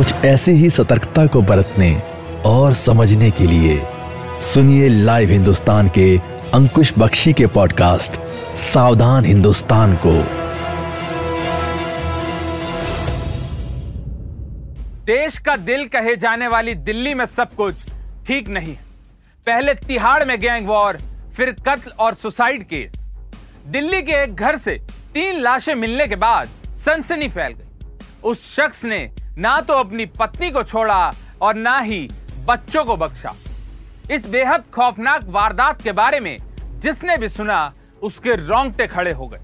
कुछ ऐसी ही सतर्कता को बरतने और समझने के लिए सुनिए लाइव हिंदुस्तान के अंकुश बख्शी के पॉडकास्ट, सावधान हिंदुस्तान को। देश का दिल कहे जाने वाली दिल्ली में सब कुछ ठीक नहीं। पहले तिहाड़ में गैंग वॉर, फिर कत्ल और सुसाइड केस। दिल्ली के एक घर से तीन लाशें मिलने के बाद सनसनी फैल गई। उस शख्स ने ना तो अपनी पत्नी को छोड़ा और ना ही बच्चों को बख्शा। इस बेहद खौफनाक वारदात के बारे में जिसने भी सुना, उसके रोंगटे खड़े हो गए।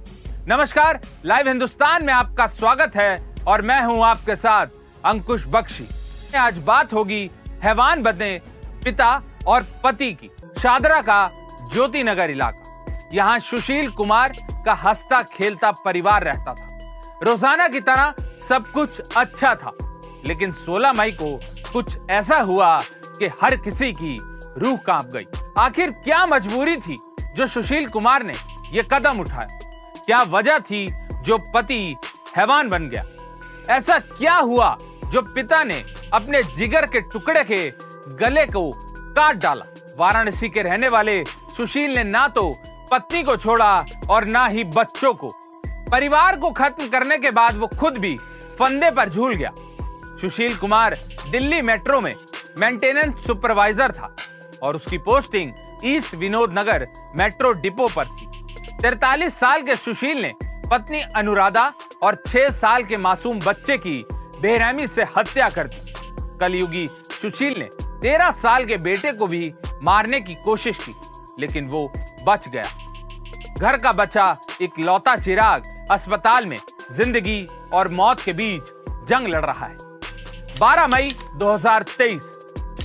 नमस्कार, लाइव हिंदुस्तान में आपका स्वागत है और मैं हूँ आपके साथ अंकुश बख्शी। आज बात होगी हैवान बने पिता और पति की, शादरा का ज्योति नगर इलाका। यहाँ सुशील कुमार का हंसता खेलता परिवार रहता था। रोज़ाना की तरह सब कुछ अच्छा था। लेकिन 16 मई को कुछ ऐसा हुआ कि हर किसी की रूह काँप गई। आखिर क्या मजबूरी थी जो सुशील कुमार ने यह कदम उठाया? क्या वजह थी जो पति हैवान बन गया? ऐसा क्या हुआ जो पिता ने अपने जिगर के टुकड़े के गले को काट डाला? वाराणसी के रहने वाले सुशील ने ना तो पत्नी को छोड़ा और ना ही बच्चों को। परिवार को खत्म करने के बाद वो खुद भी फंदे पर झूल गया। सुशील कुमार दिल्ली मेट्रो में मेंटेनेंस सुपरवाइजर था और उसकी posting east Vinod Nagar metro depot पर थी। तैतालीस साल के सुशील ने पत्नी अनुराधा और छह साल के मासूम बच्चे की बेरहमी से हत्या कर दी। कलयुगी सुशील ने तेरह साल के बेटे को भी मारने की कोशिश की, लेकिन वो बच गया। घर का बच्चा एक लौता चिराग अस्पताल में ज़िंदगी और मौत के बीच जंग लड़ रहा है। 12 मई 2023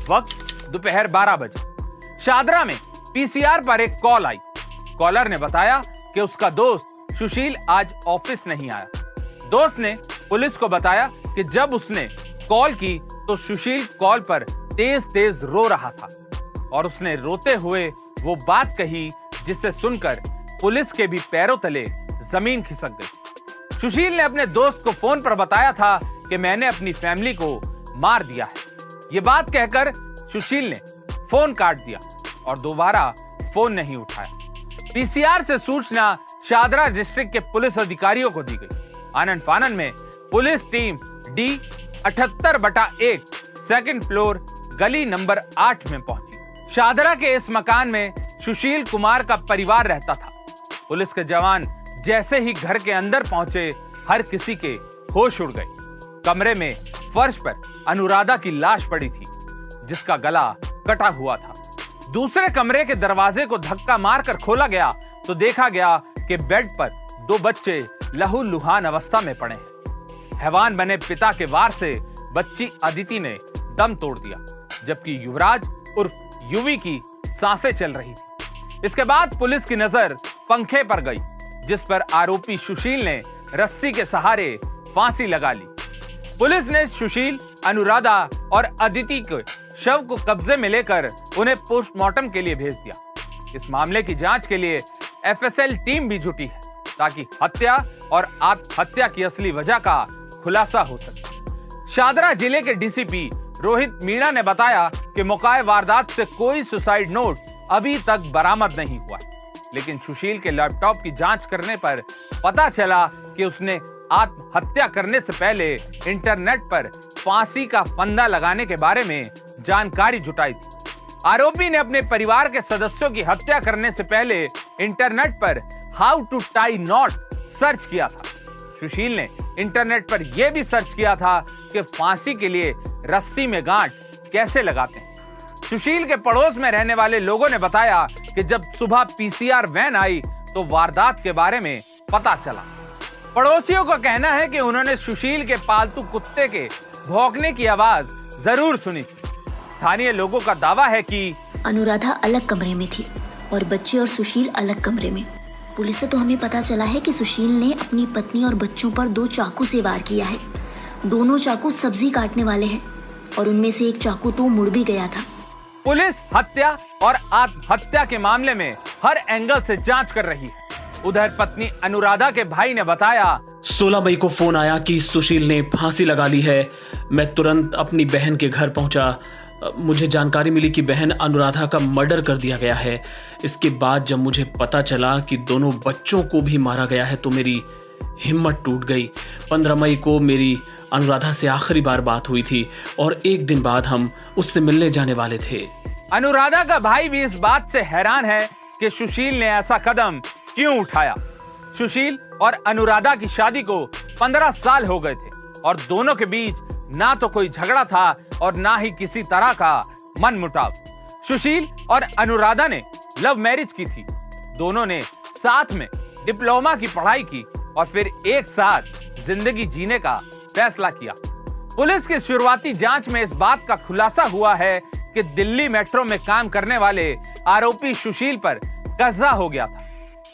वक्त दोपहर 12 बजे। शादरा में पीसीआर पर एक कॉल आई। कॉलर ने बताया कि उसका दोस्त सुशील आज ऑफ़िस नहीं आया। दोस्त ने पुलिस को बताया कि जब उसने कॉल की तो सुशील कॉल पर तेज तेज रो रहा था और उसने रोते हुए वो बात कही जिसे सुनकर पुलिस के भी पैरों तले ज़मीन खिसक गई। सुशील ने अपने दोस्त को फ़ोन पर बताया था कि मैंने अपनी फैमिली को मार दिया है। ये बात कहकर सुशील ने फ़ोन काट दिया और दोबारा फ़ोन नहीं उठाया। पीसीआर से सूचना शादरा डिस्ट्रिक्ट के पुलिस अधिकारियों को दी गई। आनंद फानन में पुलिस टीम डी अठहत्तर बटा एक सेकेंड फ्लोर गली नंबर आठ में पहुँची। शादरा के इस मकान में सुशील कुमार का परिवार रहता था। पुलिस के जवान जैसे ही घर के अंदर पहुँचे, हर किसी के होश उड़ गए। कमरे में फर्श पर अनुराधा की लाश पड़ी थी, जिसका गला कटा हुआ था। दूसरे कमरे के दरवाजे को धक्का मारकर खोला गया तो देखा गया कि बेड पर दो बच्चे लहू लुहान अवस्था में पड़े हैं। हैवान बने पिता के वार से बच्ची अदिति ने दम तोड़ दिया, जबकि युवराज उर्फ़ युवी की साँसें चल रही थी। इसके बाद पुलिस की नज़र पंखे पर गई, जिस पर आरोपी सुशील ने रस्सी के सहारे फांसी लगा ली। पुलिस ने सुशील, अनुराधा और अदिति के शव को कब्जे में लेकर उन्हें पोस्टमार्टम के लिए भेज दिया। इस मामले की जाँच के लिए एफएसएल टीम भी जुटी है, ताकि हत्या और आत्महत्या की असली वजह का खुलासा हो सके। शादरा ज़िले के डीसीपी रोहित मीणा ने बताया कि मौकाए वारदात से कोई सुसाइड नोट अभी तक बरामद नहीं हुआ लेकिन सुशील के लैपटॉप की जाँच करने पर पता चला कि उसने आत्महत्या करने से पहले इंटरनेट पर फांसी का फंदा लगाने के बारे में जानकारी जुटाई थी। आरोपी ने अपने परिवार के सदस्यों की हत्या करने से पहले इंटरनेट पर how to tie knot search किया था। सुशील ने इंटरनेट पर यह भी सर्च किया था कि फांसी के लिए रस्सी में गांठ कैसे लगाते हैं। सुशील के पड़ोस में रहने वाले लोगों ने बताया कि जब सुबह पीसीआर वैन आई तो वारदात के बारे में पता चला। पड़ोसियों का कहना है कि उन्होंने सुशील के पालतू कुत्ते के भौंकने की आवाज़ ज़रूर सुनी। स्थानीय लोगों का दावा है कि अनुराधा अलग कमरे में थी और बच्चे और सुशील अलग कमरे में। पुलिस से तो हमें पता चला है कि सुशील ने अपनी पत्नी और बच्चों पर दो चाकू से वार किया है। दोनों चाकू सब्ज़ी काटने वाले हैं और उनमें से एक चाकू तो मुड़ भी गया था। पुलिस हत्या और आत्महत्या के मामले में हर एंगल से जाँच कर रही है। उधर पत्नी अनुराधा के भाई ने बताया 16 मई को फ़ोन आया कि सुशील ने फांसी लगा ली है। मैं तुरंत अपनी बहन के घर पहुँचा। मुझे जानकारी मिली कि बहन अनुराधा का मर्डर कर दिया गया है। इसके बाद जब मुझे पता चला कि दोनों बच्चों को भी मारा गया है तो मेरी हिम्मत टूट गई। पंद्रह मई को मेरी अनुराधा से आखिरी बार बात हुई थी और एक दिन बाद हम उससे मिलने जाने वाले थे। अनुराधा का भाई भी इस बात से हैरान है कि सुशील ने ऐसा कदम क्यों उठाया? सुशील और अनुराधा की शादी को पंद्रह साल हो गए थे और दोनों के बीच ना तो कोई झगड़ा था और ना ही किसी तरह का मन मुटाव सुशील और अनुराधा ने लव मैरिज की थी। दोनों ने साथ में डिप्लोमा की पढ़ाई की और फिर एक साथ ज़िंदगी जीने का फैसला किया। पुलिस की शुरुआती जाँच में इस बात का खुलासा हुआ है कि दिल्ली मेट्रो में काम करने वाले आरोपी सुशील पर कब्जा हो गया था।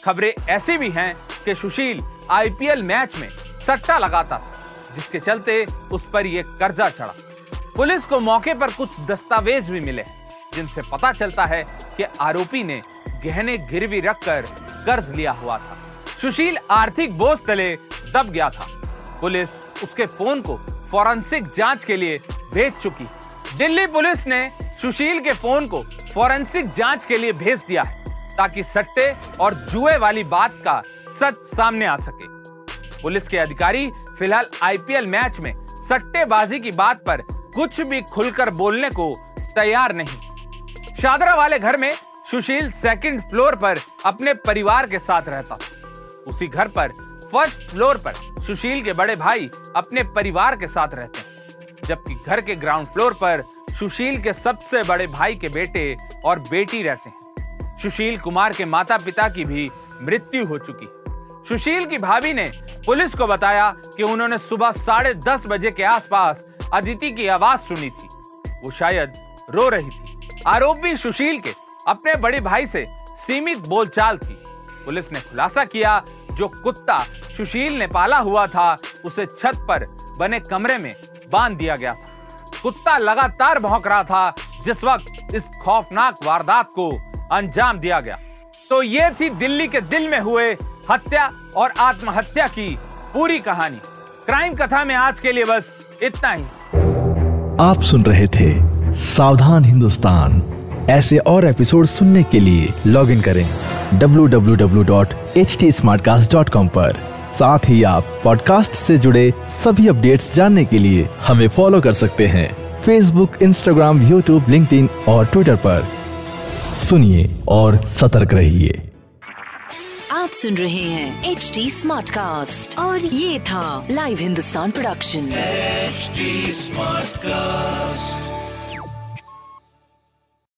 खबरें ऐसी भी हैं कि सुशील आईपीएल मैच में सट्टा लगाता था, जिसके चलते उस पर यह कर्जा चढ़ा। पुलिस को मौके पर कुछ दस्तावेज़ भी मिले, जिनसे पता चलता है कि आरोपी ने गहने गिरवी रखकर कर्ज लिया हुआ था। सुशील आर्थिक बोझ तले दब गया था। पुलिस उसके फ़ोन को फॉरेंसिक जाँच के लिए भेज चुकी। दिल्ली पुलिस ने सुशील के फ़ोन को फॉरेंसिक जाँच के लिए भेज दिया है। ताकि सट्टे और जुए वाली बात का सच सामने आ सके। पुलिस के अधिकारी फ़िलहाल आईपीएल मैच में सट्टेबाजी की बात पर कुछ भी खुलकर बोलने को तैयार नहीं। शादरा वाले घर में सुशील सेकंड फ्लोर पर अपने परिवार के साथ रहता। उसी घर पर फ़र्स्ट फ्लोर पर सुशील के बड़े भाई अपने परिवार के साथ रहते जबकि घर के ग्राउंड फ्लोर पर सुशील के सबसे बड़े भाई के बेटे और बेटी रहते हैं। सुशील कुमार के माता पिता की भी मृत्यु हो चुकी। सुशील की भाभी ने पुलिस को बताया कि उन्होंने सुबह साढ़े दस बजे के आसपास अदिति की आवाज़ सुनी थी। वो शायद रो रही थी। आरोपी सुशील के अपने बड़े भाई से सीमित बोलचाल थी। पुलिस ने खुलासा किया, जो कुत्ता सुशील ने पाला हुआ था, उसे छत पर बने कमरे में बाँध दिया गया था। कुत्ता लगातार भौंक रहा था, जिस वक्त इस खौफनाक वारदात को अंजाम दिया गया। तो ये थी दिल्ली के दिल में हुए हत्या और आत्महत्या की पूरी कहानी। क्राइम कथा में आज के लिए बस इतना ही। आप सुन रहे थे सावधान हिंदुस्तान। ऐसे और एपिसोड सुनने के लिए लॉग इन करें www.htsmartcast.com पर। साथ ही आप पॉडकास्ट से जुड़े सभी अपडेट्स जानने के लिए हमें फॉलो कर सकते हैं। फेसबुक इंस्टाग्राम यूट्यूब लिंक्डइन और ट्विटर पर। सुनिए और सतर्क रहिए। आप सुन रहे हैं एच डी स्मार्ट कास्ट और ये था live Hindustan production smart cast